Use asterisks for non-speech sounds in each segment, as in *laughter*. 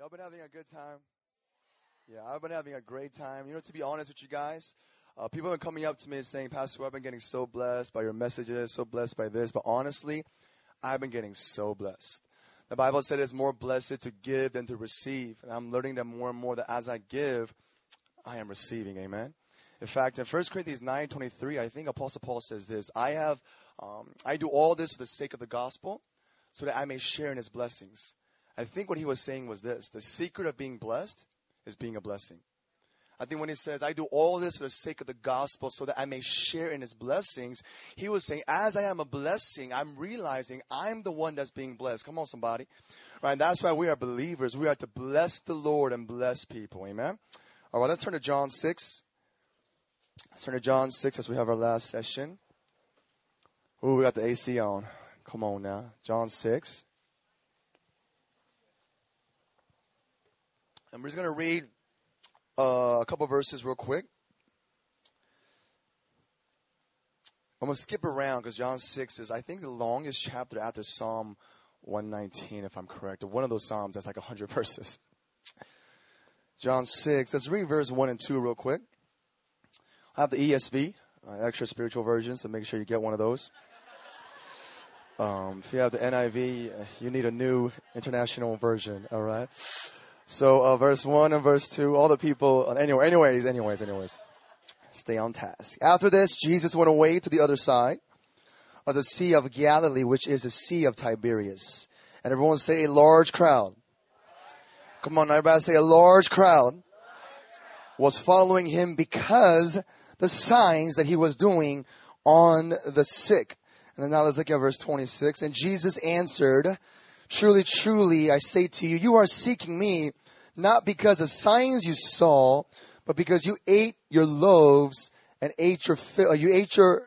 Y'all been having a good time? Yeah, I've been having a great time. You know, to be honest with you guys, uh, people have been coming up to me and saying, Pastor, I've been getting so blessed by your messages, so blessed by this. But honestly, I've been getting so blessed. The Bible said it's more blessed to give than to receive. And I'm learning that more and more that as I give, I am receiving. Amen. In fact, in 1 Corinthians 9 23, I think Apostle Paul says this I have, um, I do all this for the sake of the gospel so that I may share in his blessings. I think what he was saying was this the secret of being blessed is being a blessing. I think when he says, I do all this for the sake of the gospel so that I may share in his blessings, he was saying, as I am a blessing, I'm realizing I'm the one that's being blessed. Come on, somebody. Right? That's why we are believers. We are to bless the Lord and bless people. Amen. All right, let's turn to John 6. Let's turn to John 6 as we have our last session. Ooh, we got the AC on. Come on now. John 6. And we're just going to read uh, a couple verses real quick. I'm going to skip around because John 6 is, I think, the longest chapter after Psalm 119, if I'm correct. Or one of those Psalms that's like 100 *laughs* verses. John 6. Let's read verse 1 and 2 real quick. I have the ESV, uh, extra spiritual version, so make sure you get one of those. Um, if you have the NIV, uh, you need a new international version, all right? So, uh, verse 1 and verse 2, all the people, uh, anyway, anyways, anyways, anyways, stay on task. After this, Jesus went away to the other side of the Sea of Galilee, which is the Sea of Tiberias. And everyone say a large crowd. Come on, everybody say a large crowd was following him because the signs that he was doing on the sick. And then now let's look at verse 26. And Jesus answered, Truly, truly, I say to you, you are seeking me not because of signs you saw, but because you ate your loaves and ate your fill, you ate your,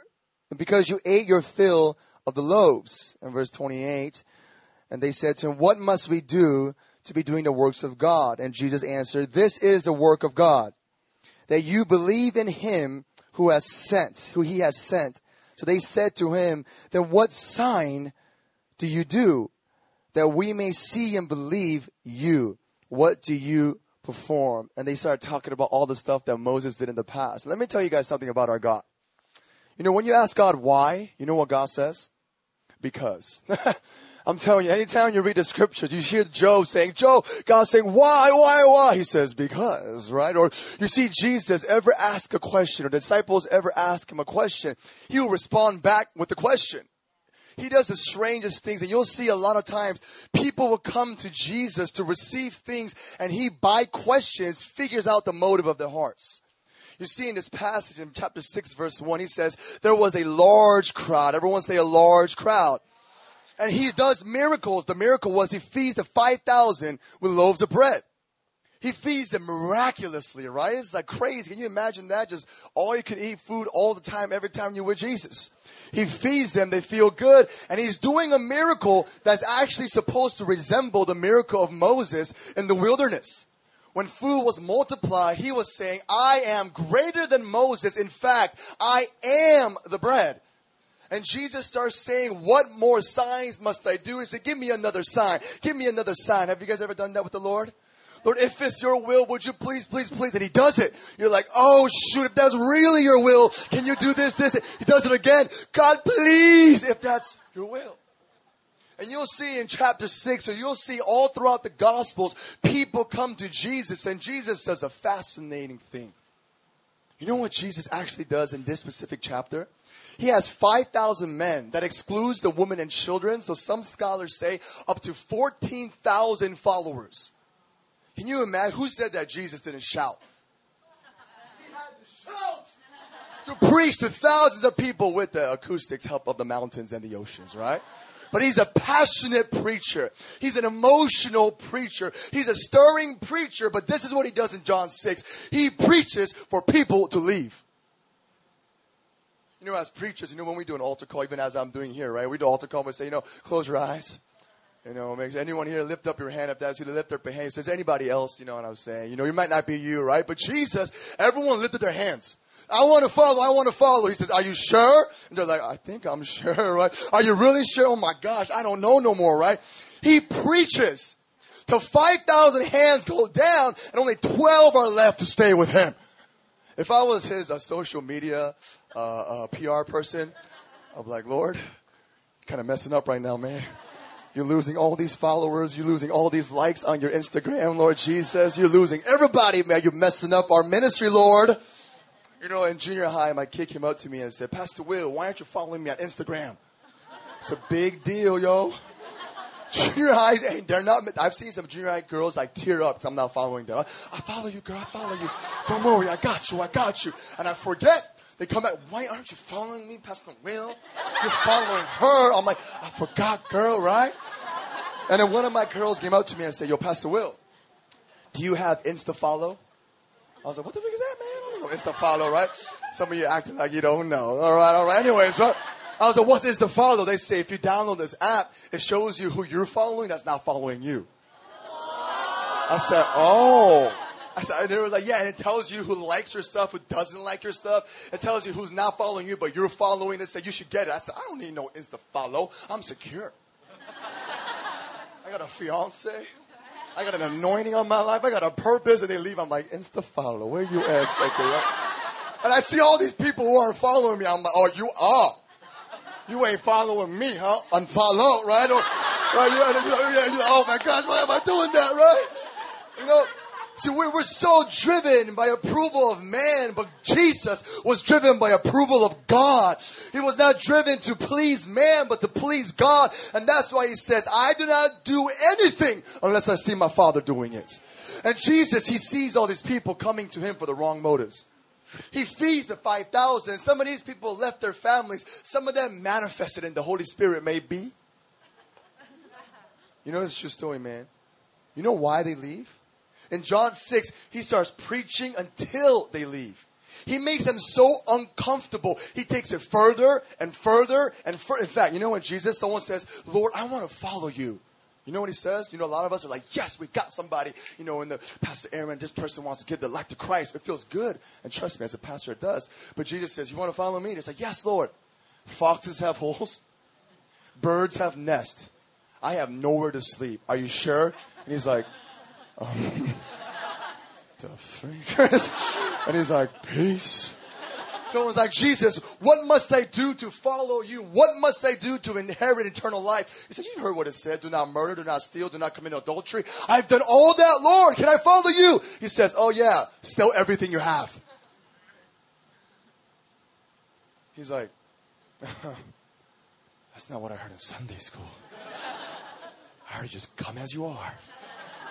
because you ate your fill of the loaves. And verse 28, and they said to him, what must we do to be doing the works of God? And Jesus answered, this is the work of God, that you believe in him who has sent, who he has sent. So they said to him, then what sign do you do that we may see and believe you? What do you perform? And they started talking about all the stuff that Moses did in the past. Let me tell you guys something about our God. You know, when you ask God why, you know what God says? Because. *laughs* I'm telling you, anytime you read the scriptures, you hear Job saying, Job, God saying, why, why, why? He says, because, right? Or you see Jesus ever ask a question or disciples ever ask him a question, he will respond back with the question. He does the strangest things, and you'll see a lot of times people will come to Jesus to receive things, and he, by questions, figures out the motive of their hearts. You see in this passage in chapter 6, verse 1, he says, There was a large crowd. Everyone say a large crowd. And he does miracles. The miracle was he feeds the 5,000 with loaves of bread. He feeds them miraculously, right? It's like crazy. Can you imagine that? Just all you can eat food all the time, every time you're with Jesus. He feeds them, they feel good, and he's doing a miracle that's actually supposed to resemble the miracle of Moses in the wilderness. When food was multiplied, he was saying, I am greater than Moses. In fact, I am the bread. And Jesus starts saying, What more signs must I do? He said, Give me another sign. Give me another sign. Have you guys ever done that with the Lord? Lord, if it's your will, would you please, please, please? And he does it. You're like, oh shoot, if that's really your will, can you do this, this? He does it again. God, please, if that's your will. And you'll see in chapter 6, or you'll see all throughout the Gospels, people come to Jesus, and Jesus does a fascinating thing. You know what Jesus actually does in this specific chapter? He has 5,000 men. That excludes the women and children. So some scholars say up to 14,000 followers. Can you imagine? Who said that Jesus didn't shout? He had to shout to preach to thousands of people with the acoustics help of the mountains and the oceans, right? But he's a passionate preacher. He's an emotional preacher. He's a stirring preacher, but this is what he does in John 6. He preaches for people to leave. You know, as preachers, you know, when we do an altar call, even as I'm doing here, right? We do altar call, and we say, you know, close your eyes. You know, makes anyone here lift up your hand if that's you lift up your hand. Says anybody else, you know what I'm saying? You know, it might not be you, right? But Jesus, everyone lifted their hands. I want to follow. I want to follow. He says, are you sure? And they're like, I think I'm *laughs* sure, right? Are you really sure? Oh my gosh, I don't know no more, right? He preaches till 5,000 hands go down and only 12 are left to stay with him. If I was his social media uh, uh, PR person, I'd be like, Lord, kind of messing up right now, man. You're losing all these followers. You're losing all these likes on your Instagram, Lord Jesus. You're losing everybody, man. You're messing up our ministry, Lord. You know, in junior high, my kid came up to me and said, Pastor Will, why aren't you following me on Instagram? It's a big deal, yo. *laughs* Junior high, they're not, I've seen some junior high girls like tear up because I'm not following them. I follow you, girl, I follow you. Don't worry, I got you, I got you. And I forget. They come back, why aren't you following me, Pastor Will? You're following her. I'm like, I forgot, girl, right? And then one of my girls came out to me and said, Yo, Pastor Will, do you have Insta follow? I was like, what the fuck is that, man? I don't know Insta follow, right? Some of you acting like you don't know. All right, all right. Anyways, right? I was like, what is the follow? They say if you download this app, it shows you who you're following that's not following you. I said, oh. I said, and it was like, yeah, and it tells you who likes your stuff, who doesn't like your stuff. It tells you who's not following you, but you're following it. Said you should get it. I said, I don't need no Insta follow. I'm secure. I got a fiance. I got an anointing on my life. I got a purpose, and they leave. I'm like, Insta follow. Where you at, second? And I see all these people who aren't following me. I'm like, oh, you are. You ain't following me, huh? Unfollow, right? Or, right? Yeah, yeah, oh my gosh, why am I doing that, right? You know, see, we're, we're so driven by approval of man, but Jesus was driven by approval of God. He was not driven to please man, but to please God. And that's why he says, I do not do anything unless I see my Father doing it. And Jesus, he sees all these people coming to him for the wrong motives. He feeds the 5,000. Some of these people left their families. Some of them manifested in the Holy Spirit, maybe. You know, this true story, man. You know why they leave? In John 6, he starts preaching until they leave. He makes them so uncomfortable. He takes it further and further and further. In fact, you know when Jesus, someone says, Lord, I want to follow you. You know what he says? You know, a lot of us are like, yes, we got somebody. You know, and the Pastor Aaron, this person wants to give their life to Christ. It feels good. And trust me, as a pastor, it does. But Jesus says, you want to follow me? It's like, yes, Lord. Foxes have holes. Birds have nests. I have nowhere to sleep. Are you sure? And he's like, um, *laughs* the freakers. *laughs* and he's like, peace. Someone's like, Jesus, what must I do to follow you? What must I do to inherit eternal life? He said, You've heard what it said. Do not murder, do not steal, do not commit adultery. I've done all that, Lord. Can I follow you? He says, Oh, yeah, sell everything you have. He's like, *laughs* That's not what I heard in Sunday school. I heard just come as you are.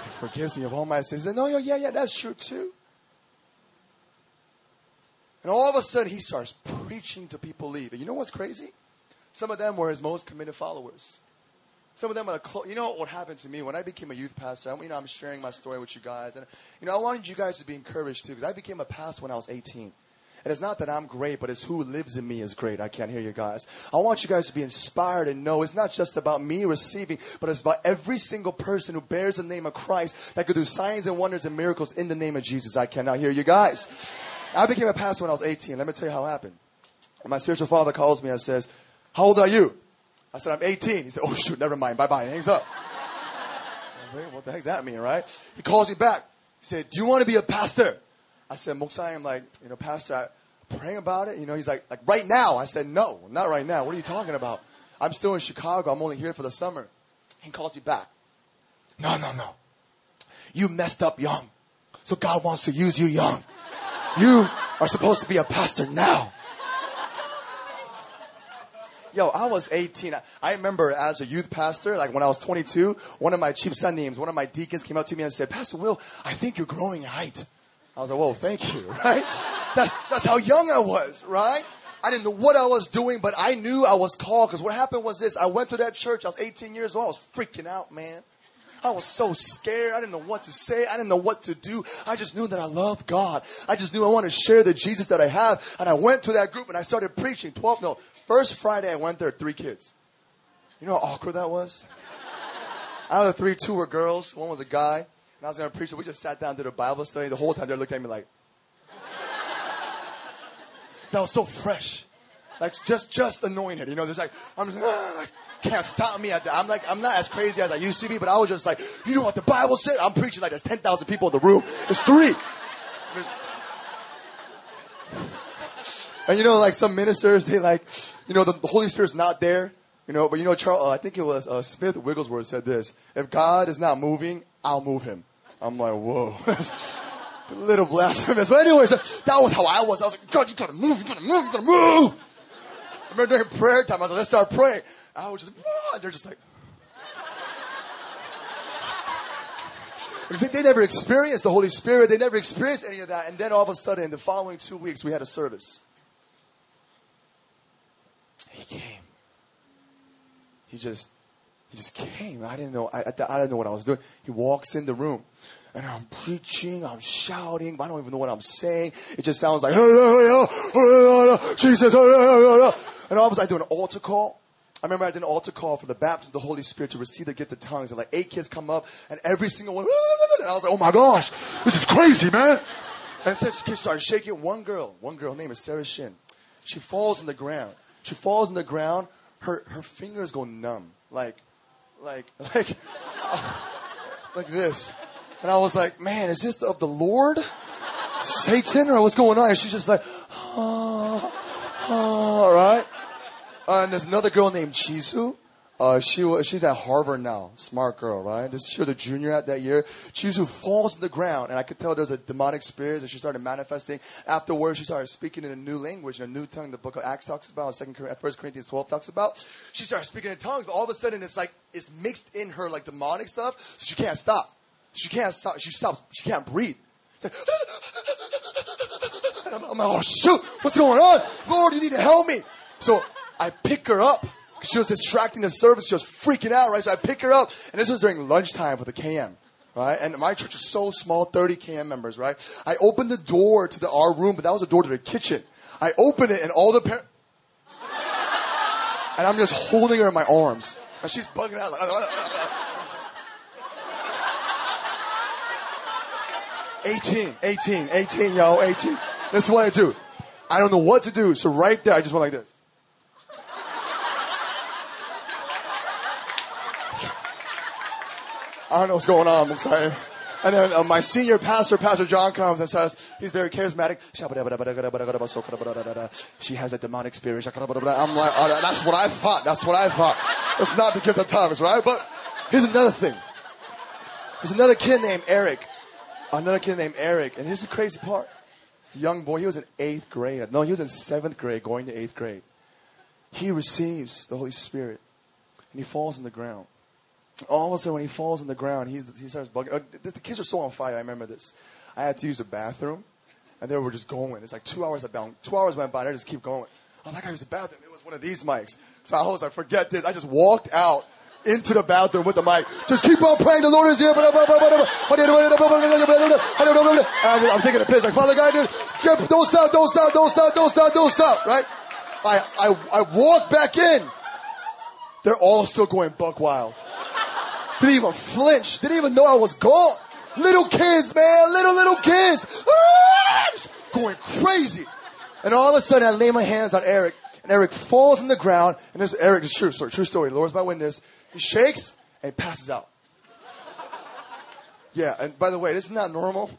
He forgives me of all my sins. He said, No, yeah, yeah, that's true too. And all of a sudden, he starts preaching to people leave. And you know what's crazy? Some of them were his most committed followers. Some of them are close. You know what happened to me when I became a youth pastor? I'm, you know, I'm sharing my story with you guys, and you know, I wanted you guys to be encouraged too, because I became a pastor when I was 18. And it's not that I'm great, but it's who lives in me is great. I can't hear you guys. I want you guys to be inspired and know it's not just about me receiving, but it's about every single person who bears the name of Christ that could do signs and wonders and miracles in the name of Jesus. I cannot hear you guys. I became a pastor when I was 18. Let me tell you how it happened. My spiritual father calls me and says, How old are you? I said, I'm 18. He said, Oh, shoot, never mind. Bye bye. Hangs up. *laughs* what the heck's that mean, right? He calls me back. He said, Do you want to be a pastor? I said, Moksai, I'm like, you know, pastor, praying about it. You know, he's like, like, right now. I said, No, not right now. What are you talking about? I'm still in Chicago. I'm only here for the summer. He calls me back. No, no, no. You messed up young. So God wants to use you young. You are supposed to be a pastor now. Yo, I was 18. I remember as a youth pastor, like when I was 22, one of my chief son names, one of my deacons came up to me and said, Pastor Will, I think you're growing in height. I was like, whoa, thank you, *laughs* right? That's, that's how young I was, right? I didn't know what I was doing, but I knew I was called because what happened was this. I went to that church. I was 18 years old. I was freaking out, man. I was so scared. I didn't know what to say. I didn't know what to do. I just knew that I love God. I just knew I wanted to share the Jesus that I have. And I went to that group and I started preaching. 12, no, first Friday I went there, three kids. You know how awkward that was? Out of the three, two were girls. One was a guy. And I was going to preach. So we just sat down, did a Bible study. The whole time they're looking at me like, that was so fresh. Like just, just anointed. You know, there's like, I'm just, like, can't stop me. At the, I'm like, I'm not as crazy as I used to be, but I was just like, you know what the Bible said? I'm preaching like there's 10,000 people in the room. It's three. And you know, like some ministers, they like, you know, the, the Holy Spirit's not there. You know, but you know, Charles, uh, I think it was uh, Smith Wigglesworth said this: "If God is not moving, I'll move him." I'm like, whoa, *laughs* little blasphemous. But anyways, that was how I was. I was like, God, you gotta move, you gotta move, you gotta move. I remember during prayer time, I was like, let's start praying. I was just, and they're just like. They, never experienced the Holy Spirit. They never experienced any of that. And then all of a sudden, the following two weeks, we had a service. He came. He just, he just came. I didn't know. I, I, I didn't know what I was doing. He walks in the room, and I'm preaching. I'm shouting. I don't even know what I'm saying. It just sounds like Jesus. And I was like doing an altar call. I remember I did an altar call for the baptism of the Holy Spirit to receive the gift of tongues, and like eight kids come up, and every single one. And I was like, oh my gosh, this is crazy, man. And since kids started shaking, one girl, one girl, her name is Sarah Shin. She falls on the ground. She falls on the ground. Her her fingers go numb, like, like, *laughs* like, like this. And I was like, man, is this of the Lord, Satan, or what's going on? And she's just like, oh, oh, all right. Uh, and there's another girl named Chisu. Uh, she was, she's at Harvard now. Smart girl, right? This, she was a junior at that year. Chisu falls to the ground, and I could tell there's a demonic spirit, and she started manifesting. Afterwards, she started speaking in a new language, in a new tongue. The book of Acts talks about, Second, First Corinthians 12 talks about. She started speaking in tongues, but all of a sudden, it's like it's mixed in her like demonic stuff, so she can't stop. She can't stop. She stops. She can't breathe. Like, ah. and I'm, I'm like, oh shoot, what's going on? Lord, you need to help me. So I pick her up. She was distracting the service. She was freaking out, right? So I pick her up, and this was during lunchtime for the KM, right? And my church is so small, 30 KM members, right? I opened the door to the our room, but that was the door to the kitchen. I open it, and all the parents, *laughs* and I'm just holding her in my arms, and she's bugging out. Like, 18, 18, 18, yo, 18. This is what I do. I don't know what to do, so right there, I just went like this. I don't know what's going on. I'm sorry. And then uh, my senior pastor, Pastor John, comes and says, he's very charismatic. She has a demonic spirit. I'm like, oh, that's what I thought. That's what I thought. It's not the gift of tongues, right? But here's another thing. There's another kid named Eric. Another kid named Eric. And here's the crazy part. A young boy. He was in eighth grade. No, he was in seventh grade, going to eighth grade. He receives the Holy Spirit. And he falls on the ground all of a sudden when he falls on the ground, he, he starts bugging. Uh, the, the kids are so on fire. I remember this. I had to use the bathroom, and they were just going. It's like two hours about two hours went by. and They just keep going. I was like, I the bathroom. It was one of these mics. So I was like, forget this. I just walked out into the bathroom with the mic. Just keep on praying. The Lord is here. I'm, taking a piss. Like, Father God, dude, don't stop, don't stop, don't stop, don't stop, don't stop. Right? I, I, I walk back in. They're all still going buck wild. Didn't even flinch. Didn't even know I was gone. Little kids, man. Little, little kids. Going crazy. And all of a sudden, I lay my hands on Eric. And Eric falls on the ground. And this Eric is true story. True story. Lord's my witness. He shakes and passes out. Yeah. And by the way, this is not normal.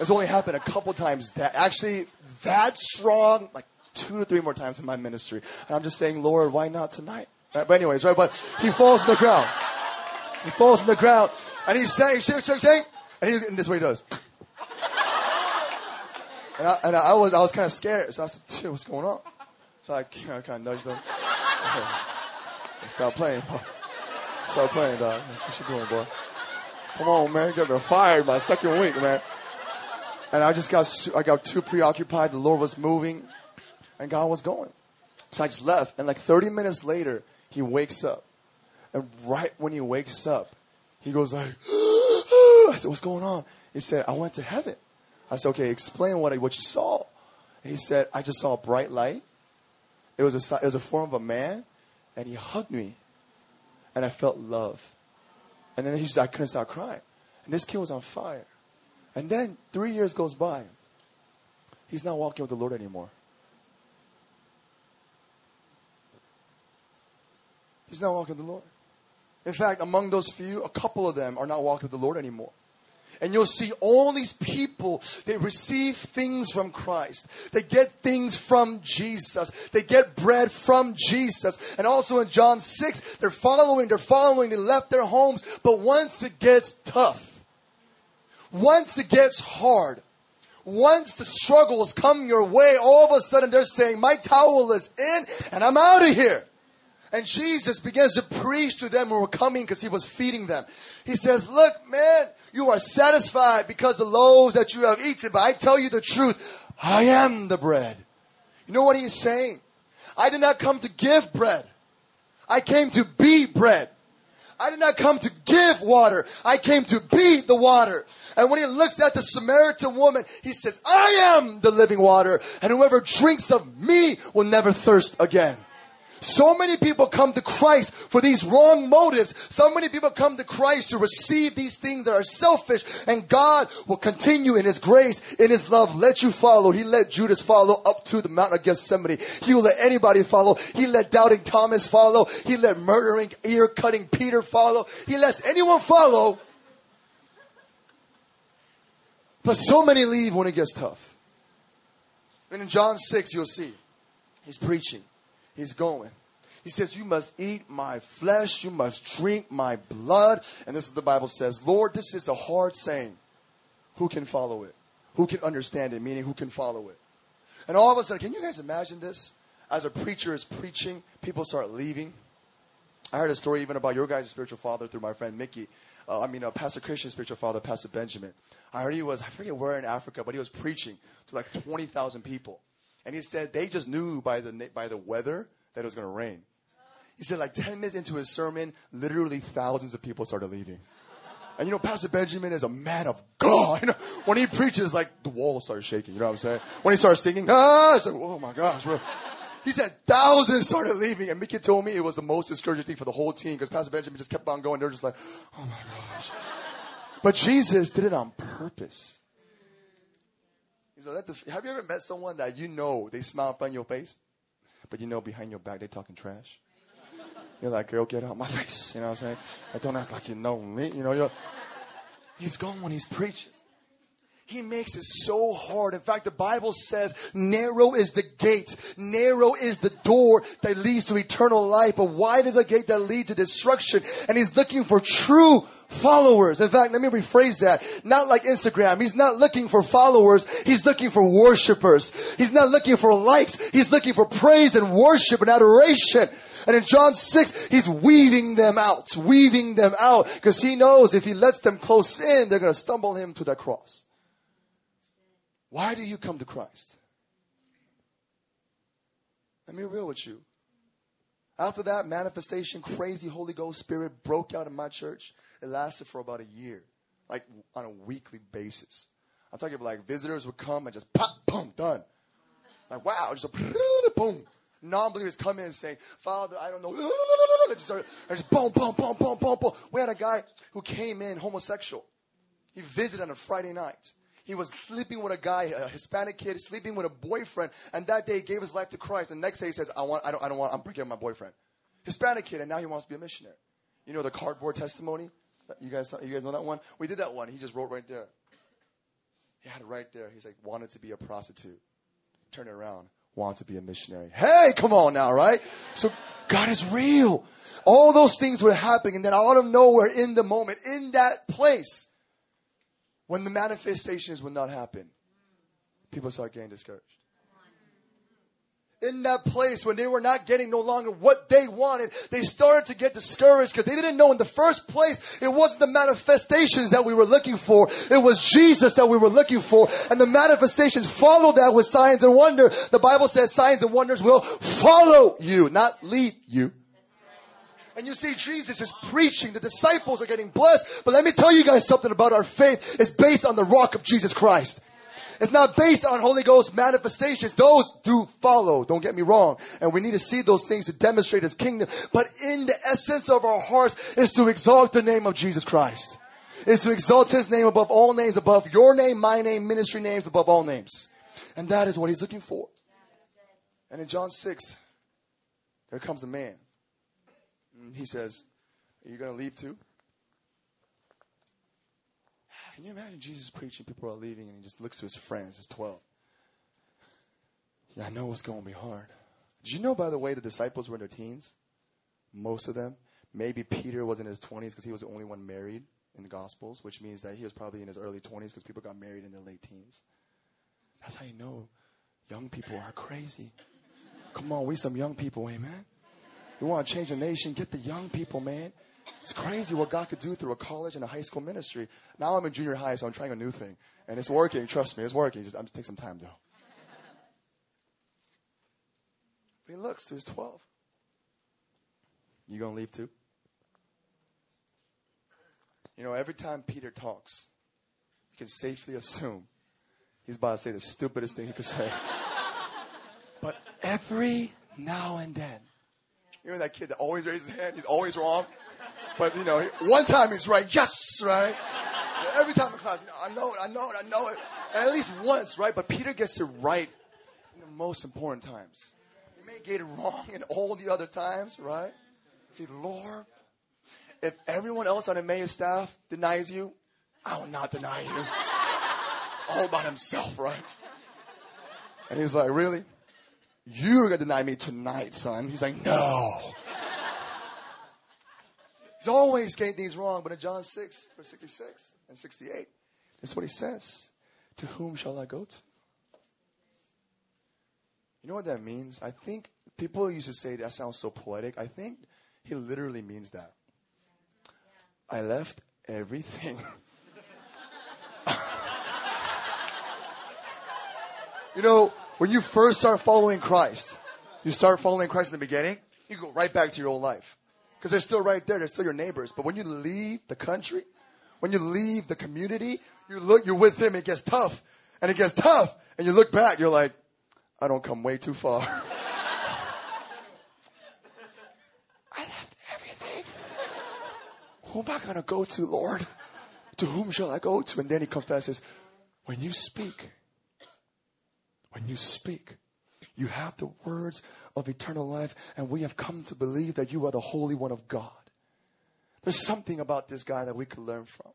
It's only happened a couple times. That actually that strong, like two to three more times in my ministry. And I'm just saying, Lord, why not tonight? Right? But anyways, right? But he falls on the ground. He falls on the ground and he's saying, shake, shake, shake. And, he, and this is what he does. And I, and I was, I was kind of scared. So I said, dude, what's going on? So I, you know, kind of nudged him. *laughs* Stop playing. Stop playing, dog. That's what you doing, boy. Come on, man. Get me fired my second week, man. And I just got, I got too preoccupied. The Lord was moving and God was going. So I just left. And like 30 minutes later, he wakes up. And right when he wakes up, he goes like, *gasps* I said, what's going on? He said, I went to heaven. I said, okay, explain what, what you saw. And he said, I just saw a bright light. It was a, it was a form of a man, and he hugged me. And I felt love. And then he just, I couldn't stop crying. And this kid was on fire. And then three years goes by. He's not walking with the Lord anymore. He's not walking with the Lord. In fact, among those few, a couple of them are not walking with the Lord anymore. And you'll see all these people, they receive things from Christ. They get things from Jesus. They get bread from Jesus. And also in John 6, they're following, they're following, they left their homes. But once it gets tough, once it gets hard, once the struggles come your way, all of a sudden they're saying, My towel is in and I'm out of here. And Jesus begins to preach to them who were coming because he was feeding them. He says, Look, man, you are satisfied because the loaves that you have eaten, but I tell you the truth, I am the bread. You know what he's saying? I did not come to give bread. I came to be bread. I did not come to give water. I came to be the water. And when he looks at the Samaritan woman, he says, I am the living water, and whoever drinks of me will never thirst again. So many people come to Christ for these wrong motives. So many people come to Christ to receive these things that are selfish, and God will continue in His grace, in His love, let you follow. He let Judas follow up to the mountain of Gethsemane. He will let anybody follow. He let doubting Thomas follow. He let murdering, ear cutting Peter follow. He lets anyone follow. But so many leave when it gets tough. And in John 6, you'll see, he's preaching. He's going. He says, You must eat my flesh, you must drink my blood. And this is the Bible says, Lord, this is a hard saying. Who can follow it? Who can understand it? Meaning, who can follow it? And all of a sudden, can you guys imagine this? As a preacher is preaching, people start leaving. I heard a story even about your guys' spiritual father through my friend Mickey. Uh, I mean, uh, Pastor Christian's spiritual father, Pastor Benjamin. I heard he was, I forget where in Africa, but he was preaching to like 20,000 people. And he said they just knew by the, by the weather that it was going to rain. He said, like 10 minutes into his sermon, literally thousands of people started leaving. And you know, Pastor Benjamin is a man of God. *laughs* You know, when he preaches, like the walls start shaking. You know what I'm saying? When he starts singing, ah, it's like, oh my gosh. He said thousands started leaving, and Mickey told me it was the most discouraging thing for the whole team because Pastor Benjamin just kept on going. They're just like, oh my gosh. But Jesus did it on purpose. Have you ever met someone that you know they smile up on your face, but you know behind your back they're talking trash? You're like, girl, get out of my *laughs* face. You know what I'm saying? I don't act like you know me. You know, you're, he's going when he's preaching. He makes it so hard. In fact, the Bible says narrow is the gate. Narrow is the door that leads to eternal life. But wide is a gate that leads to destruction. And he's looking for true followers. In fact, let me rephrase that. Not like Instagram. He's not looking for followers. He's looking for worshipers. He's not looking for likes. He's looking for praise and worship and adoration. And in John 6, he's weaving them out, weaving them out because he knows if he lets them close in, they're going to stumble him to that cross. Why do you come to Christ? Let me real with you. After that manifestation, crazy Holy Ghost Spirit broke out in my church. It lasted for about a year, like on a weekly basis. I'm talking about like visitors would come and just pop, boom, done. Like wow, just a *laughs* boom. Non-believers come in and say, Father, I don't know. *laughs* Just, started, just boom, boom, boom, boom, boom, boom. We had a guy who came in homosexual. He visited on a Friday night. He was sleeping with a guy, a Hispanic kid, sleeping with a boyfriend, and that day he gave his life to Christ. And next day he says, I want, I don't, I don't want, I'm breaking up my boyfriend. Hispanic kid, and now he wants to be a missionary. You know the cardboard testimony? You guys, you guys know that one? We did that one. He just wrote right there. He had it right there. He's like, wanted to be a prostitute. Turn it around. Wanted to be a missionary. Hey, come on now, right? So God is real. All those things were happening, and then out of nowhere, in the moment, in that place, when the manifestations would not happen, people start getting discouraged. In that place when they were not getting no longer what they wanted, they started to get discouraged because they didn't know in the first place it wasn't the manifestations that we were looking for. It was Jesus that we were looking for. And the manifestations followed that with signs and wonder. The Bible says signs and wonders will follow you, not lead you. And you see, Jesus is preaching. The disciples are getting blessed. But let me tell you guys something about our faith. It's based on the rock of Jesus Christ. It's not based on Holy Ghost manifestations. Those do follow. Don't get me wrong. And we need to see those things to demonstrate His kingdom. But in the essence of our hearts is to exalt the name of Jesus Christ. Is to exalt His name above all names, above your name, my name, ministry names, above all names. And that is what He's looking for. And in John 6, there comes a man And he says, Are you going to leave too? Can you imagine Jesus preaching? People are leaving, and he just looks to his friends, his 12. Yeah, I know it's going to be hard. Did you know, by the way, the disciples were in their teens? Most of them. Maybe Peter was in his 20s because he was the only one married in the Gospels, which means that he was probably in his early 20s because people got married in their late teens. That's how you know young people are crazy. Come on, we some young people, amen. You want to change the nation, get the young people, man. It's crazy what God could do through a college and a high school ministry. Now I'm in junior high, so I'm trying a new thing. And it's working, trust me, it's working. Just, I'm just take some time though. But he looks to his 12. You gonna leave too? You know, every time Peter talks, you can safely assume he's about to say the stupidest thing he could say. *laughs* but every now and then, you know that kid that always raises his hand, he's always wrong. But you know, one time he's right, yes, right? Every time in class, you know, I know it, I know it, I know it. And at least once, right? But Peter gets it right in the most important times. He may get it wrong in all the other times, right? See, Lord, if everyone else on the mayor's staff denies you, I will not deny you. All about himself, right? And he's like, Really? You're going to deny me tonight, son. He's like, No. He's always getting things wrong, but in John 6, verse 66 and 68, that's what he says. To whom shall I go to? You know what that means? I think people used to say that sounds so poetic. I think he literally means that. I left everything. *laughs* you know, when you first start following Christ, you start following Christ in the beginning, you go right back to your old life. Because they're still right there, they're still your neighbors. But when you leave the country, when you leave the community, you look, you're with him, it gets tough. And it gets tough. And you look back, you're like, I don't come way too far. *laughs* I left everything. Who am I going to go to, Lord? To whom shall I go to? And then he confesses, when you speak, when you speak, you have the words of eternal life, and we have come to believe that you are the Holy One of God. There's something about this guy that we could learn from.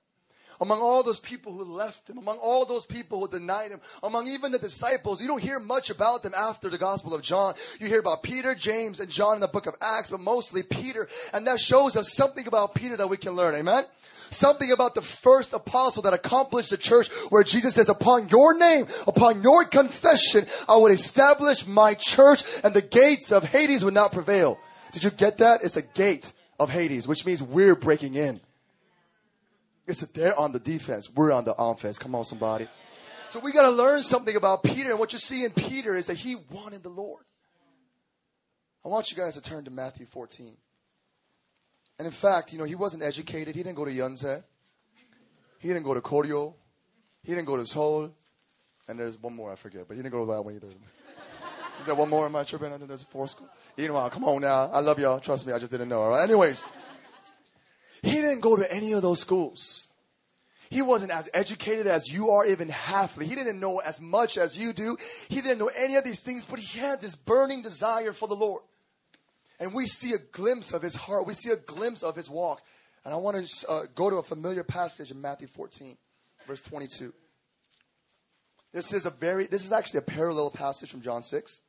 Among all those people who left him, among all those people who denied him, among even the disciples, you don't hear much about them after the Gospel of John. You hear about Peter, James, and John in the book of Acts, but mostly Peter. And that shows us something about Peter that we can learn. Amen? Something about the first apostle that accomplished the church where Jesus says, upon your name, upon your confession, I would establish my church and the gates of Hades would not prevail. Did you get that? It's a gate of Hades, which means we're breaking in. It's that they're on the defense. We're on the offense. Come on, somebody. So we got to learn something about Peter. And what you see in Peter is that he wanted the Lord. I want you guys to turn to Matthew 14. And in fact, you know, he wasn't educated. He didn't go to Yonsei. He didn't go to Koryo. He didn't go to Seoul. And there's one more I forget, but he didn't go to that one either. Is there one more? Am I tripping? I think there's four school. Meanwhile, come on now. I love y'all. Trust me, I just didn't know. All right. Anyways, he didn't go to any of those schools. He wasn't as educated as you are, even halfly. He didn't know as much as you do. He didn't know any of these things, but he had this burning desire for the Lord. And we see a glimpse of his heart. We see a glimpse of his walk. And I want to uh, go to a familiar passage in Matthew 14, verse 22. This is a very, this is actually a parallel passage from John 6.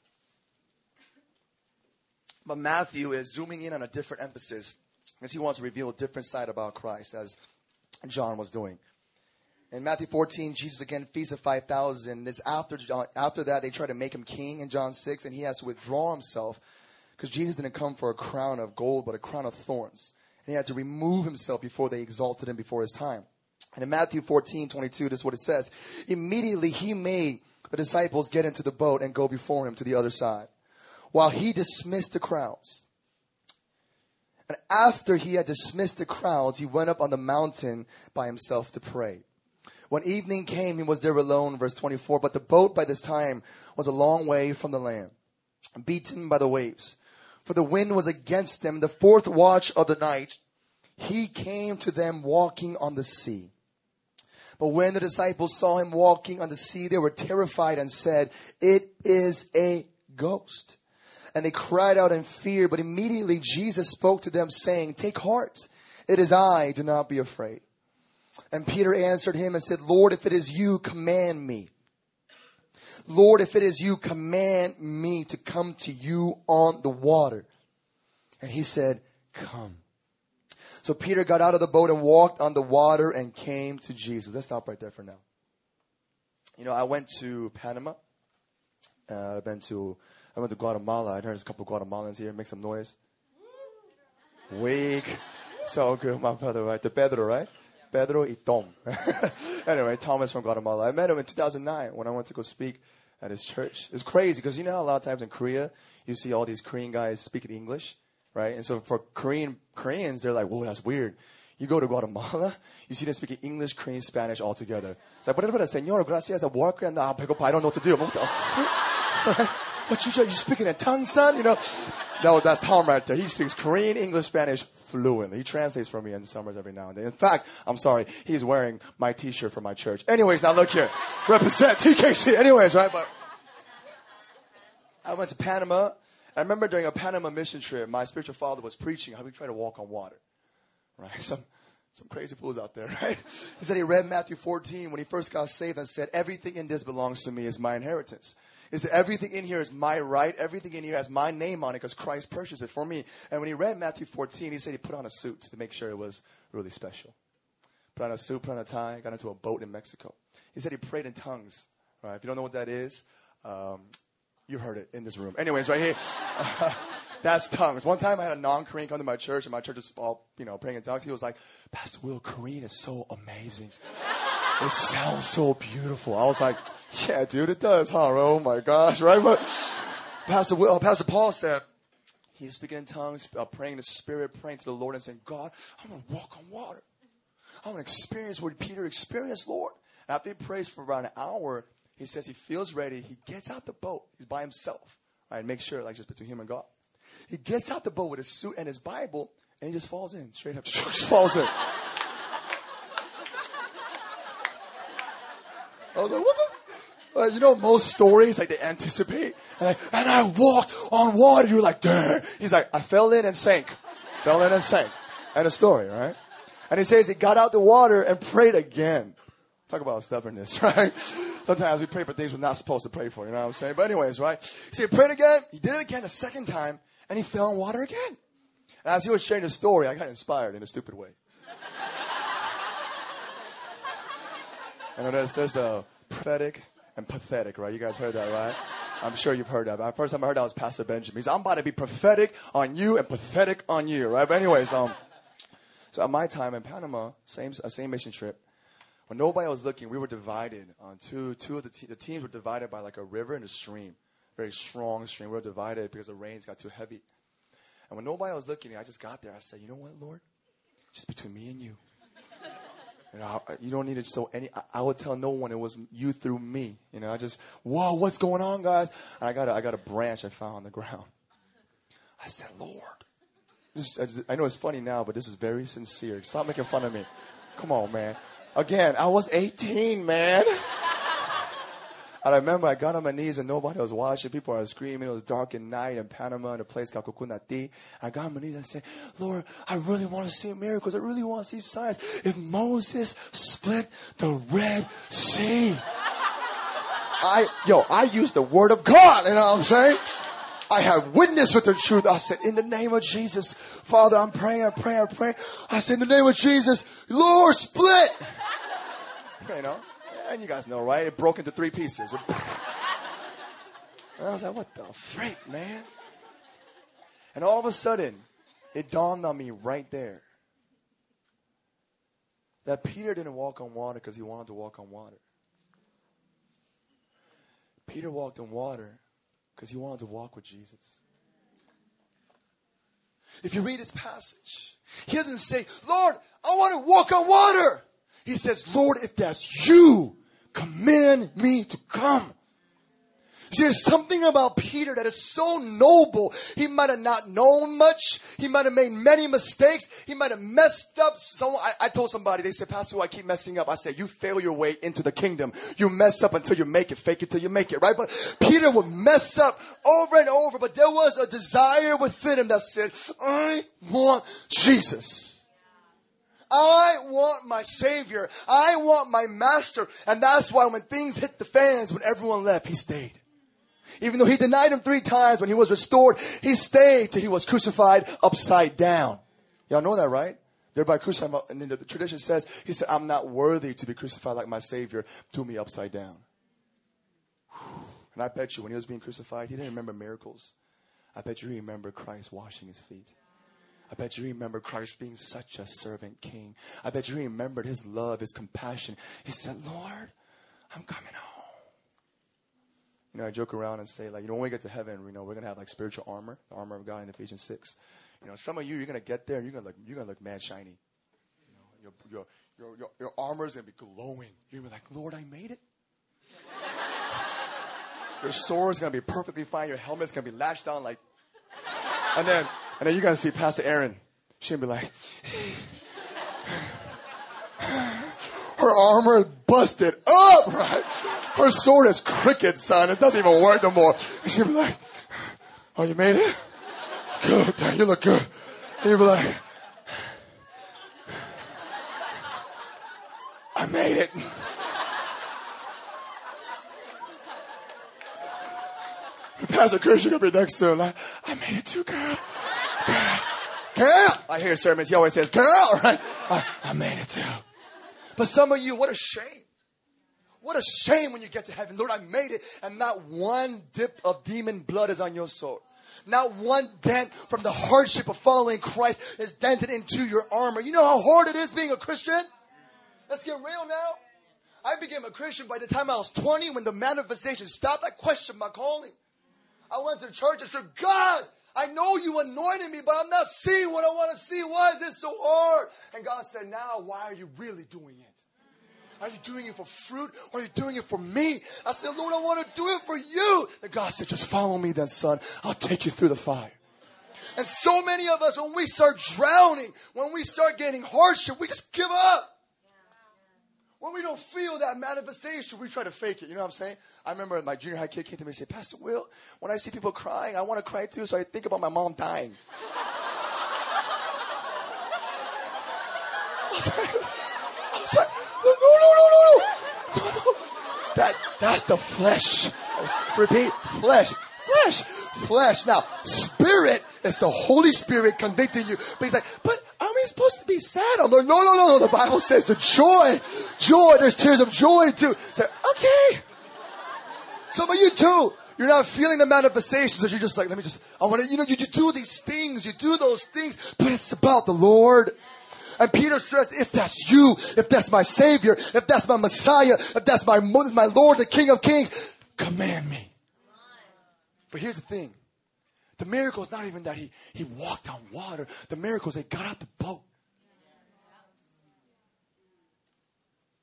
But Matthew is zooming in on a different emphasis as he wants to reveal a different side about Christ as John was doing. In Matthew 14, Jesus again feasts the 5,000. This after, after that, they try to make him king in John 6, and he has to withdraw himself because Jesus didn't come for a crown of gold, but a crown of thorns. And he had to remove himself before they exalted him before his time. And in Matthew 14, 22, this is what it says. Immediately he made the disciples get into the boat and go before him to the other side, while he dismissed the crowds. And after he had dismissed the crowds, he went up on the mountain by himself to pray. When evening came, he was there alone, verse 24. But the boat by this time was a long way from the land, beaten by the waves. For the wind was against them. The fourth watch of the night, he came to them walking on the sea. But when the disciples saw him walking on the sea, they were terrified and said, It is a ghost and they cried out in fear. But immediately Jesus spoke to them, saying, Take heart, it is I, do not be afraid. And Peter answered him and said, Lord, if it is you, command me. Lord, if it is you, command me to come to you on the water. And he said, Come. So Peter got out of the boat and walked on the water and came to Jesus. Let's stop right there for now. You know, I went to Panama. Uh, I've been to, I went to Guatemala. I heard there's a couple of Guatemalans here. Make some noise. Weak. So good, my brother, right? The Pedro, right? Pedro y Tom. *laughs* anyway, Thomas from Guatemala. I met him in 2009 when I went to go speak at his church. It's crazy because you know how a lot of times in Korea, you see all these Korean guys speaking English, right? And so for Korean Koreans, they're like, whoa, that's weird. You go to Guatemala, *laughs* you see them speaking English, Korean, Spanish all together. It's like, señor, gracias, I work and up, I don't know what to do. *laughs* What you, you speaking in tongues, son? You know? No, that's Tom right there. He speaks Korean, English, Spanish fluently. He translates for me in summers every now and then. In fact, I'm sorry, he's wearing my t-shirt for my church. Anyways, now look here. Represent TKC. Anyways, right? But I went to Panama. I remember during a Panama mission trip, my spiritual father was preaching how we try to walk on water. Right? Some, some crazy fools out there, *laughs* right? He said he read Matthew 14 when he first got saved and said, everything in this belongs to me is my inheritance is that everything in here is my right. Everything in here has my name on it because Christ purchased it for me. And when he read Matthew 14, he said he put on a suit to make sure it was really special. Put on a suit, put on a tie, got into a boat in Mexico. He said he prayed in tongues. Right? If you don't know what that is, um, you heard it in this room. Anyways, right here, *laughs* that's tongues. One time I had a non-Korean come to my church, and my church was all, you know, praying in tongues. He was like, Pastor Will, Korean is so amazing. It sounds so beautiful. I was like, yeah, dude, it does, huh? Oh my gosh, right? But Pastor, Will, uh, Pastor Paul said, he's speaking in tongues, uh, praying in the Spirit, praying to the Lord, and saying, God, I'm going to walk on water. I'm going to experience what Peter experienced, Lord. After he prays for about an hour, he says he feels ready. He gets out the boat. He's by himself. Right, make sure, like just between him and God. He gets out the boat with his suit and his Bible, and he just falls in, straight up, *laughs* just falls in. I was like, what the? Uh, you know, most stories, like they anticipate. And, like, and I walked on water. You're like, Duh. He's like, I fell in and sank. Fell in and sank. And a story, right? And he says he got out the water and prayed again. Talk about stubbornness, *laughs* right? Sometimes we pray for things we're not supposed to pray for, you know what I'm saying? But anyways, right? So he prayed again. He did it again the second time. And he fell in water again. And as he was sharing the story, I got inspired in a stupid way. Know there's, there's a prophetic and pathetic, right? You guys heard that, right? I'm sure you've heard that. But first time I heard that was Pastor Benjamin. He said, I'm about to be prophetic on you and pathetic on you, right? But anyways, um, so at my time in Panama, same, uh, same mission trip, when nobody was looking, we were divided on two, two of the, te- the teams were divided by like a river and a stream. Very strong stream. We were divided because the rains got too heavy. And when nobody was looking, I just got there. I said, you know what, Lord? Just between me and you. You, know, you don't need to show any. I, I, would tell no one it was you through me. You know, I just, whoa, what's going on, guys? And I got a, I got a branch I found on the ground. I said, Lord. This, I, just, I know it's funny now, but this is very sincere. Stop making fun of me. Come on, man. Again, I was 18, man. And I remember I got on my knees and nobody was watching. People were screaming. It was dark at night in Panama in a place called Cucunati. I got on my knees and I said, Lord, I really want to see miracles. I really want to see signs. If Moses split the Red Sea, I, yo, I used the word of God. You know what I'm saying? I have witness with the truth. I said, in the name of Jesus, Father, I'm praying, I'm praying, I'm praying. I said, in the name of Jesus, Lord, split. *laughs* You know? And you guys know, right? It broke into three pieces. And I was like, what the freak, man? And all of a sudden, it dawned on me right there that Peter didn't walk on water because he wanted to walk on water. Peter walked on water because he wanted to walk with Jesus. If you read this passage, he doesn't say, Lord, I want to walk on water. He says, Lord, if that's you, command me to come. See, there's something about Peter that is so noble. He might have not known much. He might have made many mistakes. He might have messed up. Someone, I, I told somebody, they said, Pastor, I keep messing up. I said, you fail your way into the kingdom. You mess up until you make it. Fake it till you make it, right? But Peter would mess up over and over, but there was a desire within him that said, I want Jesus. I want my savior. I want my master. And that's why when things hit the fans, when everyone left, he stayed. Even though he denied him three times when he was restored, he stayed till he was crucified upside down. Y'all know that, right? Thereby crucified, and then the tradition says, he said, I'm not worthy to be crucified like my Savior, threw me upside down. *sighs* And I bet you when he was being crucified, he didn't remember miracles. I bet you he remembered Christ washing his feet. I bet you remember Christ being such a servant king. I bet you remembered his love, his compassion. He said, Lord, I'm coming home. You know, I joke around and say, like, you know, when we get to heaven, you know, we're gonna have like spiritual armor, the armor of God in Ephesians six. You know, some of you, you're gonna get there, and you're gonna look, you're gonna look mad shiny. You know, your your your your, your armor is gonna be glowing. You're gonna be like, Lord, I made it. your sword is gonna be perfectly fine. Your helmet's gonna be lashed down like, and then and then you're gonna see Pastor Erin. She'll be like, her armor is busted up, right? Her sword is crooked, son. It doesn't even work no more. And She'll be like, oh, you made it? Good. Dang, you look good. And you'll be like, I made it. Pastor Christian gonna be next to him like, I made it too, girl. Girl. I hear sermons. He always says, girl, *laughs* right? I, I made it too. But some of you, what a shame. What a shame when you get to heaven. Lord, I made it, and not one dip of demon blood is on your soul. Not one dent from the hardship of following Christ is dented into your armor. You know how hard it is being a Christian? Let's get real now. I became a Christian by the time I was 20 when the manifestation stopped. I questioned my calling. I went to church and said, God, I know you anointed me, but I'm not seeing what I want to see. Why is this so hard? And God said, Now, why are you really doing it? Are you doing it for fruit or are you doing it for me? I said, Lord, I want to do it for you. And God said, Just follow me then, son. I'll take you through the fire. And so many of us, when we start drowning, when we start getting hardship, we just give up. When we don't feel that manifestation, we try to fake it. You know what I'm saying? I remember my junior high kid came to me and said, Pastor Will, when I see people crying, I want to cry too, so I think about my mom dying. *laughs* I was like, I was like no, no, no, no, no, no. That, that's the flesh. Repeat, flesh, flesh, flesh. Now, spirit is the Holy Spirit convicting you. But he's like, but are we supposed to be sad? Oh, I'm like, no, no, no, no. The Bible says the joy, joy. There's tears of joy too. So, okay. Some of you too. You're not feeling the manifestations that you're just like, let me just, I want to, you know, you, you do these things, you do those things, but it's about the Lord. And Peter says, if that's you, if that's my Savior, if that's my Messiah, if that's my, my Lord, the King of Kings, command me. But here's the thing. The miracle is not even that he, he walked on water. The miracle is they got out the boat.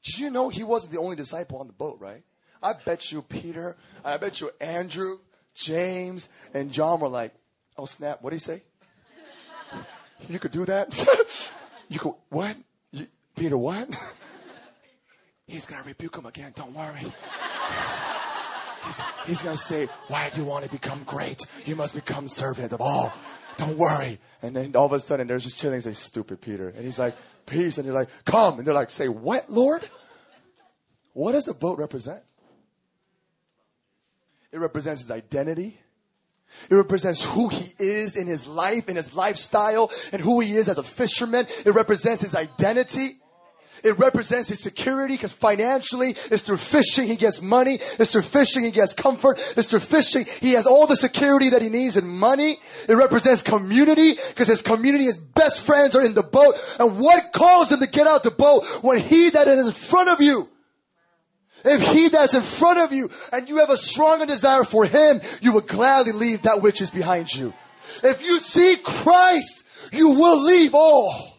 Did you know he wasn't the only disciple on the boat, right? I bet you Peter, I bet you Andrew, James, and John were like, oh snap, what did he say? You could do that? *laughs* you could, what? You, Peter, what? *laughs* He's going to rebuke him again, don't worry. He's, he's going to say, why do you want to become great? You must become servant of all. Don't worry. And then all of a sudden, they're just chilling. Say, stupid Peter. And he's like, peace. And they're like, come. And they're like, say, what, Lord? What does a boat represent? It represents his identity. It represents who he is in his life, in his lifestyle, and who he is as a fisherman. It represents his identity. It represents his security because financially, it's through fishing he gets money. It's through fishing he gets comfort. It's through fishing he has all the security that he needs in money. It represents community because his community, his best friends are in the boat. And what calls him to get out the boat when he that is in front of you if he that's in front of you and you have a stronger desire for him, you will gladly leave that which is behind you. If you see Christ, you will leave all.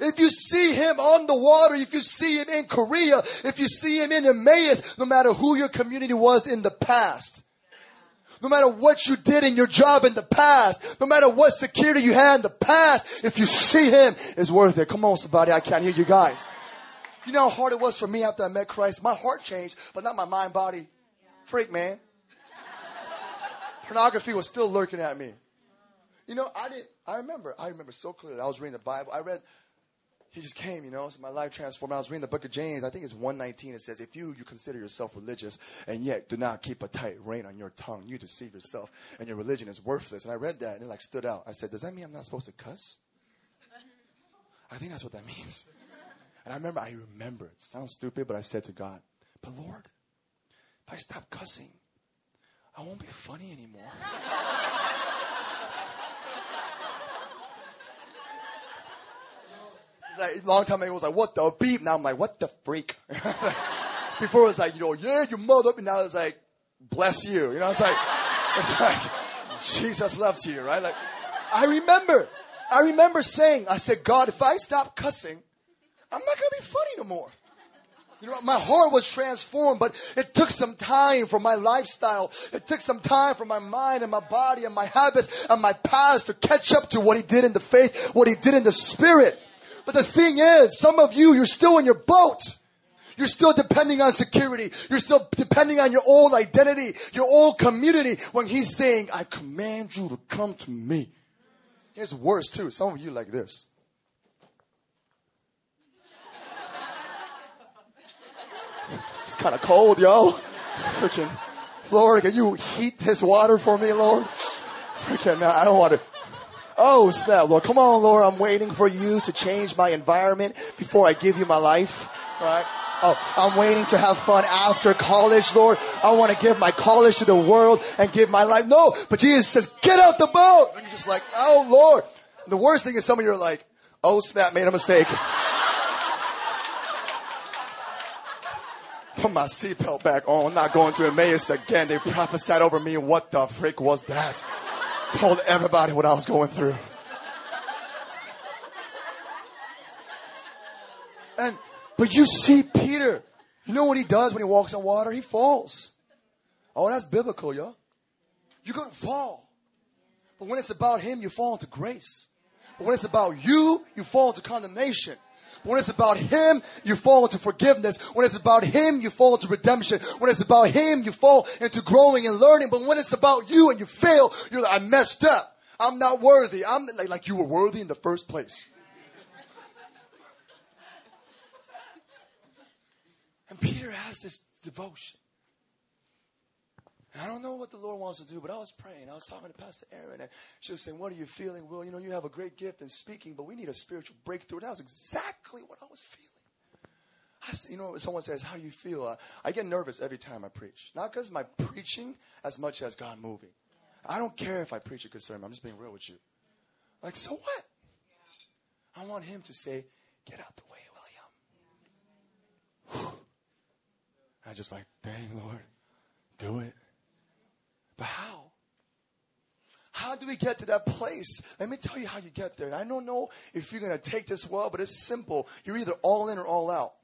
If you see him on the water, if you see him in Korea, if you see him in Emmaus, no matter who your community was in the past, No matter what you did in your job in the past, no matter what security you had in the past, if you see Him, it's worth it. Come on, somebody. I can't hear you guys. You know how hard it was for me after I met Christ? My heart changed, but not my mind, body. Freak, man. Pornography was still lurking at me. You know, I didn't, I remember, I remember so clearly. I was reading the Bible. I read, he just came, you know, so my life transformed. I was reading the book of James. I think it's 119. It says, if you, you consider yourself religious and yet do not keep a tight rein on your tongue, you deceive yourself and your religion is worthless. And I read that and it like stood out. I said, does that mean I'm not supposed to cuss? I think that's what that *laughs* means. And I remember, I remember, it sounds stupid, but I said to God, but Lord, if I stop cussing, I won't be funny anymore. *laughs* like, long time ago, it was like, what the beep? Now I'm like, what the freak? *laughs* Before it was like, you know, yeah, you mother. And now it's like, bless you. You know, it's like, *laughs* it's like, Jesus loves you, right? Like, I remember, I remember saying, I said, God, if I stop cussing, I'm not going to be funny no more. You know, my heart was transformed, but it took some time for my lifestyle. It took some time for my mind and my body and my habits and my past to catch up to what he did in the faith, what he did in the spirit. But the thing is, some of you, you're still in your boat. You're still depending on security. You're still depending on your old identity, your old community. When he's saying, I command you to come to me. Here's worse too. Some of you like this. *laughs* It's kind of cold, yo. Freaking, Lord, can you heat this water for me, Lord? Freaking, I don't want to. Oh, snap, Lord. Come on, Lord. I'm waiting for you to change my environment before I give you my life. Right? Oh, I'm waiting to have fun after college, Lord. I want to give my college to the world and give my life. No, but Jesus says, get out the boat. And you're just like, oh, Lord. And the worst thing is some of you are like, oh, snap, made a mistake. Put my seatbelt back on. I'm not going to Emmaus again. They prophesied over me. What the frick was that? Told everybody what I was going through. And, but you see Peter, you know what he does when he walks on water? He falls. Oh, that's biblical, y'all. You're going to fall. But when it's about him, you fall into grace. But when it's about you, you fall into condemnation. When it's about Him, you fall into forgiveness. When it's about Him, you fall into redemption. When it's about Him, you fall into growing and learning. But when it's about you and you fail, you're like, I messed up. I'm not worthy. I'm like, like you were worthy in the first place. And Peter has this devotion. And I don't know what the Lord wants to do, but I was praying. I was talking to Pastor Erin, and she was saying, What are you feeling? Well, you know, you have a great gift in speaking, but we need a spiritual breakthrough. That was exactly what I was feeling. I, you know, someone says, How do you feel? Uh, I get nervous every time I preach. Not because my preaching as much as God moving. I don't care if I preach a good sermon. I'm just being real with you. Like, so what? I want him to say, Get out the way, William. I just like, dang, Lord, do it. But how? How do we get to that place? Let me tell you how you get there. And I don't know if you're going to take this well, but it's simple. You're either all in or all out.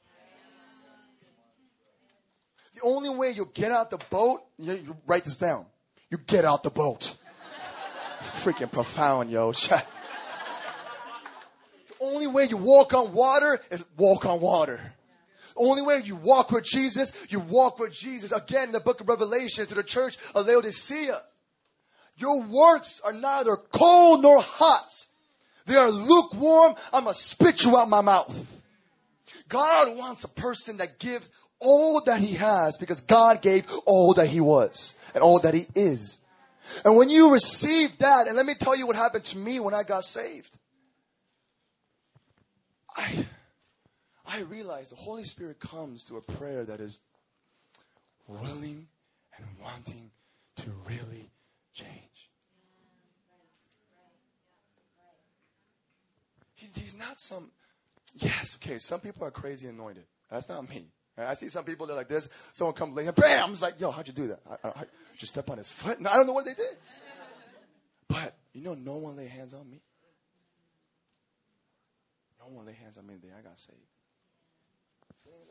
The only way you'll get out the boat, you, you write this down. You get out the boat. Freaking profound, yo. *laughs* the only way you walk on water is walk on water. Only way you walk with Jesus, you walk with Jesus. Again, in the book of Revelation to the church of Laodicea. Your works are neither cold nor hot. They are lukewarm. I'm going to spit you out my mouth. God wants a person that gives all that he has because God gave all that he was and all that he is. And when you receive that, and let me tell you what happened to me when I got saved. I I realize the Holy Spirit comes to a prayer that is willing and wanting to really change. He, he's not some, yes, okay, some people are crazy anointed. That's not me. I see some people that are like this. Someone comes hands, bam! I'm like, yo, how'd you do that? I, I, I, you step on his foot? I don't know what they did. But you know, no one lay hands on me. No one lay hands on me the day I got saved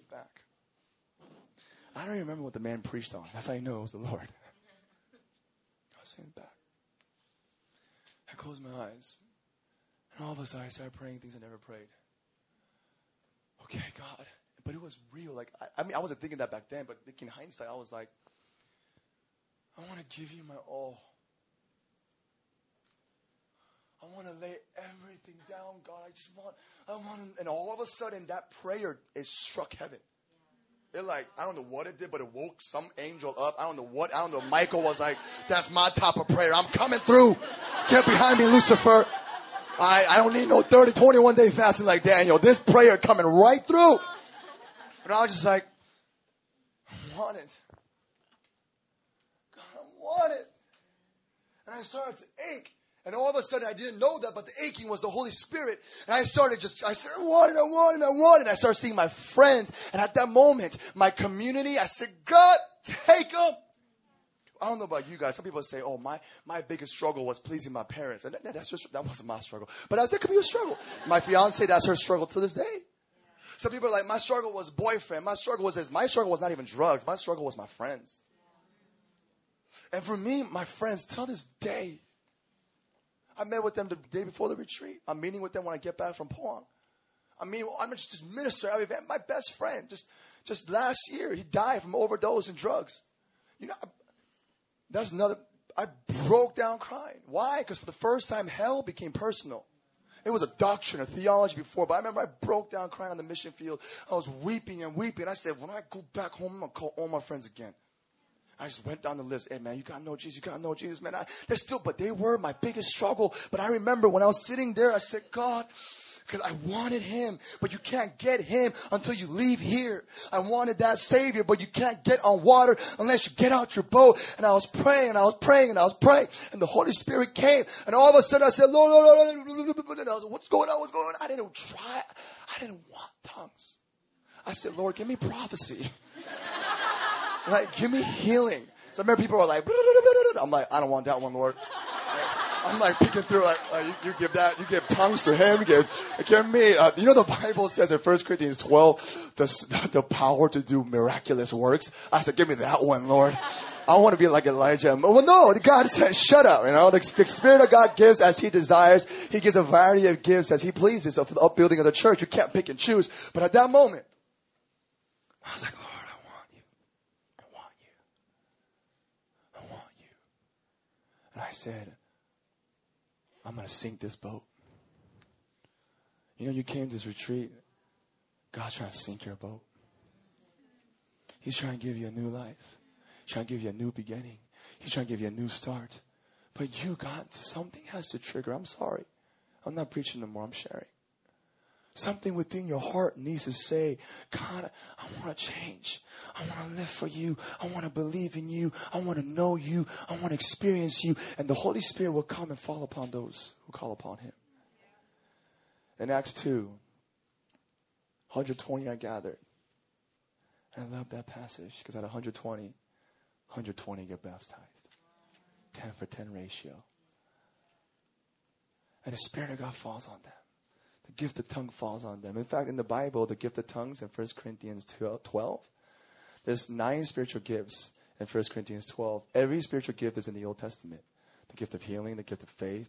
back. I don't even remember what the man preached on. That's how you know it was the Lord. I was sitting back. I closed my eyes. And all of a sudden, I started praying things I never prayed. Okay, God. But it was real. Like, I, I mean, I wasn't thinking that back then, but thinking hindsight, I was like, I want to give you my all. I want to lay everything down, God. I just want, I want, and all of a sudden, that prayer is struck heaven. It like, I don't know what it did, but it woke some angel up. I don't know what, I don't know. Michael was like, that's my type of prayer. I'm coming through. Get behind me, Lucifer. I, I don't need no 30, 21 day fasting like Daniel. This prayer coming right through. And I was just like, I want it. God, I want it. And I started to ache. And all of a sudden, I didn't know that, but the aching was the Holy Spirit. And I started just, I said, I want it, I want it, I want it. I started seeing my friends. And at that moment, my community, I said, God, take them. I don't know about you guys. Some people say, "Oh, my my biggest struggle was pleasing my parents," and that, that's just, that wasn't my struggle. But as that could be a struggle. My fiance, that's her struggle to this day. Some people are like, "My struggle was boyfriend. My struggle was this. My struggle was not even drugs. My struggle was my friends." And for me, my friends, till this day, I met with them the day before the retreat. I'm meeting with them when I get back from Pohang. I mean, I'm just minister. I mean, my best friend, just just last year, he died from overdose and drugs. You know, that's another. I broke down crying. Why? Because for the first time, hell became personal. It was a doctrine, a theology before, but I remember I broke down crying on the mission field. I was weeping and weeping. I said, when I go back home, I'm gonna call all my friends again. I just went down the list. Hey man, you gotta know Jesus. You gotta know Jesus, man. I, they're still, but they were my biggest struggle. But I remember when I was sitting there, I said, God, because I wanted him, but you can't get him until you leave here. I wanted that savior, but you can't get on water unless you get out your boat. And I was praying and I was praying and I was praying and the Holy Spirit came and all of a sudden I said, Lord, Lord, Lord, Lord. And I was like, what's going on? What's going on? I didn't try. I didn't want tongues. I said, Lord, give me prophecy. *laughs* Like, give me healing. So I remember people were like, I'm like, I don't want that one, Lord. I'm like picking through, like, you, you, give that, you give tongues to him, give, give me. Uh, you know, the Bible says in 1 Corinthians 12, the, the power to do miraculous works. I said, give me that one, Lord. I want to be like Elijah. Well, no, God said, shut up. You know, the, the, Spirit of God gives as He desires. He gives a variety of gifts as He pleases for the upbuilding of the church. You can't pick and choose. But at that moment, I was like, And I said, I'm going to sink this boat. You know, you came to this retreat. God's trying to sink your boat. He's trying to give you a new life. He's trying to give you a new beginning. He's trying to give you a new start. But you got to, something has to trigger. I'm sorry. I'm not preaching anymore. I'm sharing. Something within your heart needs to say, God, I want to change. I want to live for you. I want to believe in you. I want to know you. I want to experience you. And the Holy Spirit will come and fall upon those who call upon him. In Acts 2, 120 are gathered. And I love that passage because at 120, 120 get baptized. 10 for 10 ratio. And the Spirit of God falls on them the gift of tongue falls on them. In fact, in the Bible, the gift of tongues in 1 Corinthians 12, there's nine spiritual gifts in 1 Corinthians 12. Every spiritual gift is in the Old Testament. The gift of healing, the gift of faith,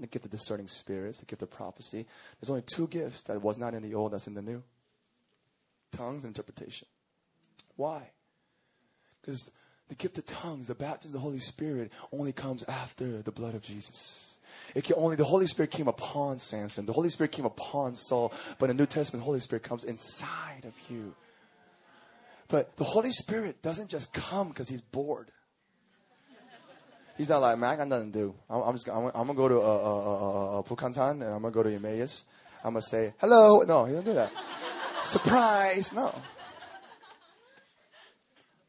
the gift of discerning spirits, the gift of prophecy. There's only two gifts that was not in the Old that's in the New. Tongues and interpretation. Why? Because the gift of tongues, the baptism of the Holy Spirit, only comes after the blood of Jesus. It can only the Holy Spirit came upon Samson. The Holy Spirit came upon Saul. But in the New Testament, the Holy Spirit comes inside of you. But the Holy Spirit doesn't just come because he's bored. He's not like, man, I got nothing to do. I'm, I'm just, I'm, I'm, gonna go to uh, uh, uh, Bukhansan and I'm gonna go to Emmaus. I'm gonna say hello. No, he doesn't do that. Surprise! No.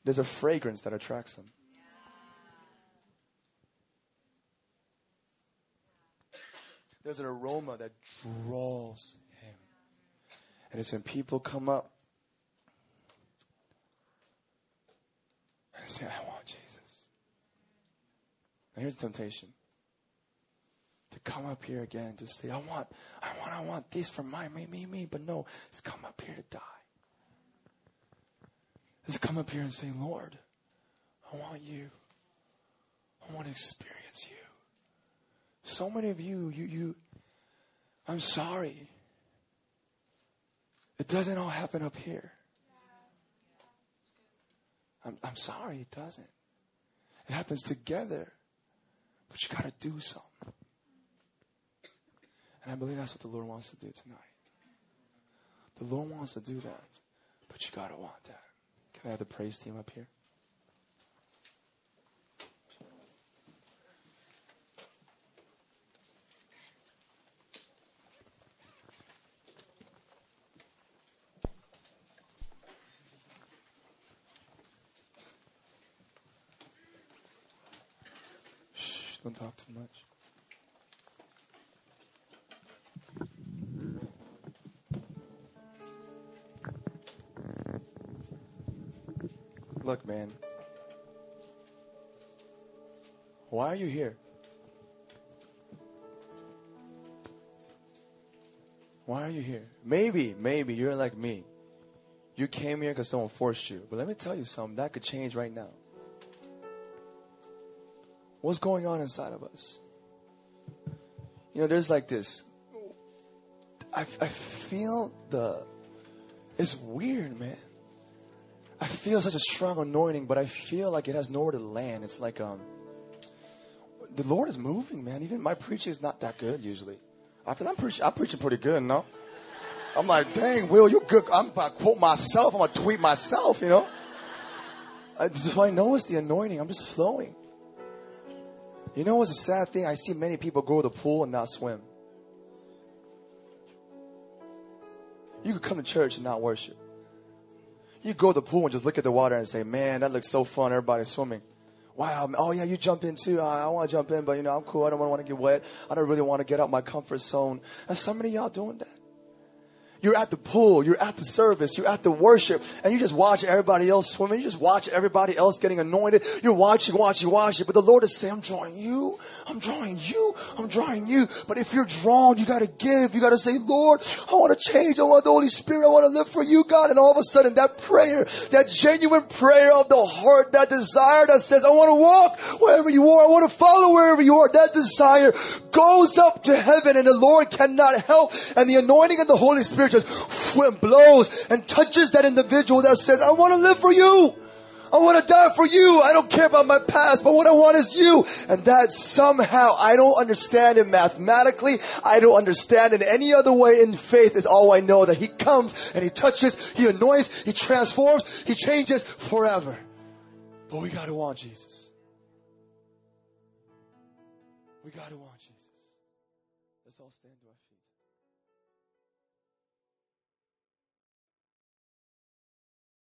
There's a fragrance that attracts him. There's an aroma that draws him. And it's when people come up and say, I want Jesus. And here's the temptation. To come up here again to say, I want, I want, I want this for my me, me, me. But no, it's come up here to die. It's come up here and say, Lord, I want you. I I want to experience you. So many of you, you, you, I'm sorry. It doesn't all happen up here. I'm, I'm sorry, it doesn't. It happens together. But you got to do something. And I believe that's what the Lord wants to do tonight. The Lord wants to do that. But you got to want that. Can I have the praise team up here? Shh, don't talk too much. Look, man. Why are you here? Why are you here? Maybe, maybe you're like me. You came here because someone forced you. But let me tell you something that could change right now. What's going on inside of us? You know, there's like this. I, I feel the. It's weird, man. I feel such a strong anointing, but I feel like it has nowhere to land. It's like um, the Lord is moving, man. Even my preaching is not that good usually. I feel I'm preaching. I'm preaching pretty good, no? I'm like, dang, Will, you good. I'm about to quote myself. I'm gonna tweet myself, you know. I just I know it's the anointing. I'm just flowing. You know what's a sad thing? I see many people go to the pool and not swim. You could come to church and not worship. You go to the pool and just look at the water and say, man, that looks so fun. Everybody's swimming. Wow. Oh, yeah, you jump in too. I, I want to jump in, but you know, I'm cool. I don't want to get wet. I don't really want to get out my comfort zone. And some of y'all doing that. You're at the pool, you're at the service, you're at the worship, and you just watch everybody else swimming. You just watch everybody else getting anointed. You're watching, watching, watching. But the Lord is saying, I'm drawing you. I'm drawing you. I'm drawing you. But if you're drawn, you got to give. You got to say, Lord, I want to change. I want the Holy Spirit. I want to live for you, God. And all of a sudden, that prayer, that genuine prayer of the heart, that desire that says, I want to walk wherever you are. I want to follow wherever you are. That desire goes up to heaven and the Lord cannot help. And the anointing of the Holy Spirit just blows and touches that individual that says, I want to live for you. I want to die for you. I don't care about my past, but what I want is you. And that somehow I don't understand it mathematically. I don't understand in any other way in faith is all I know that he comes and he touches, he anoints, he transforms, he changes forever. But we got to want Jesus.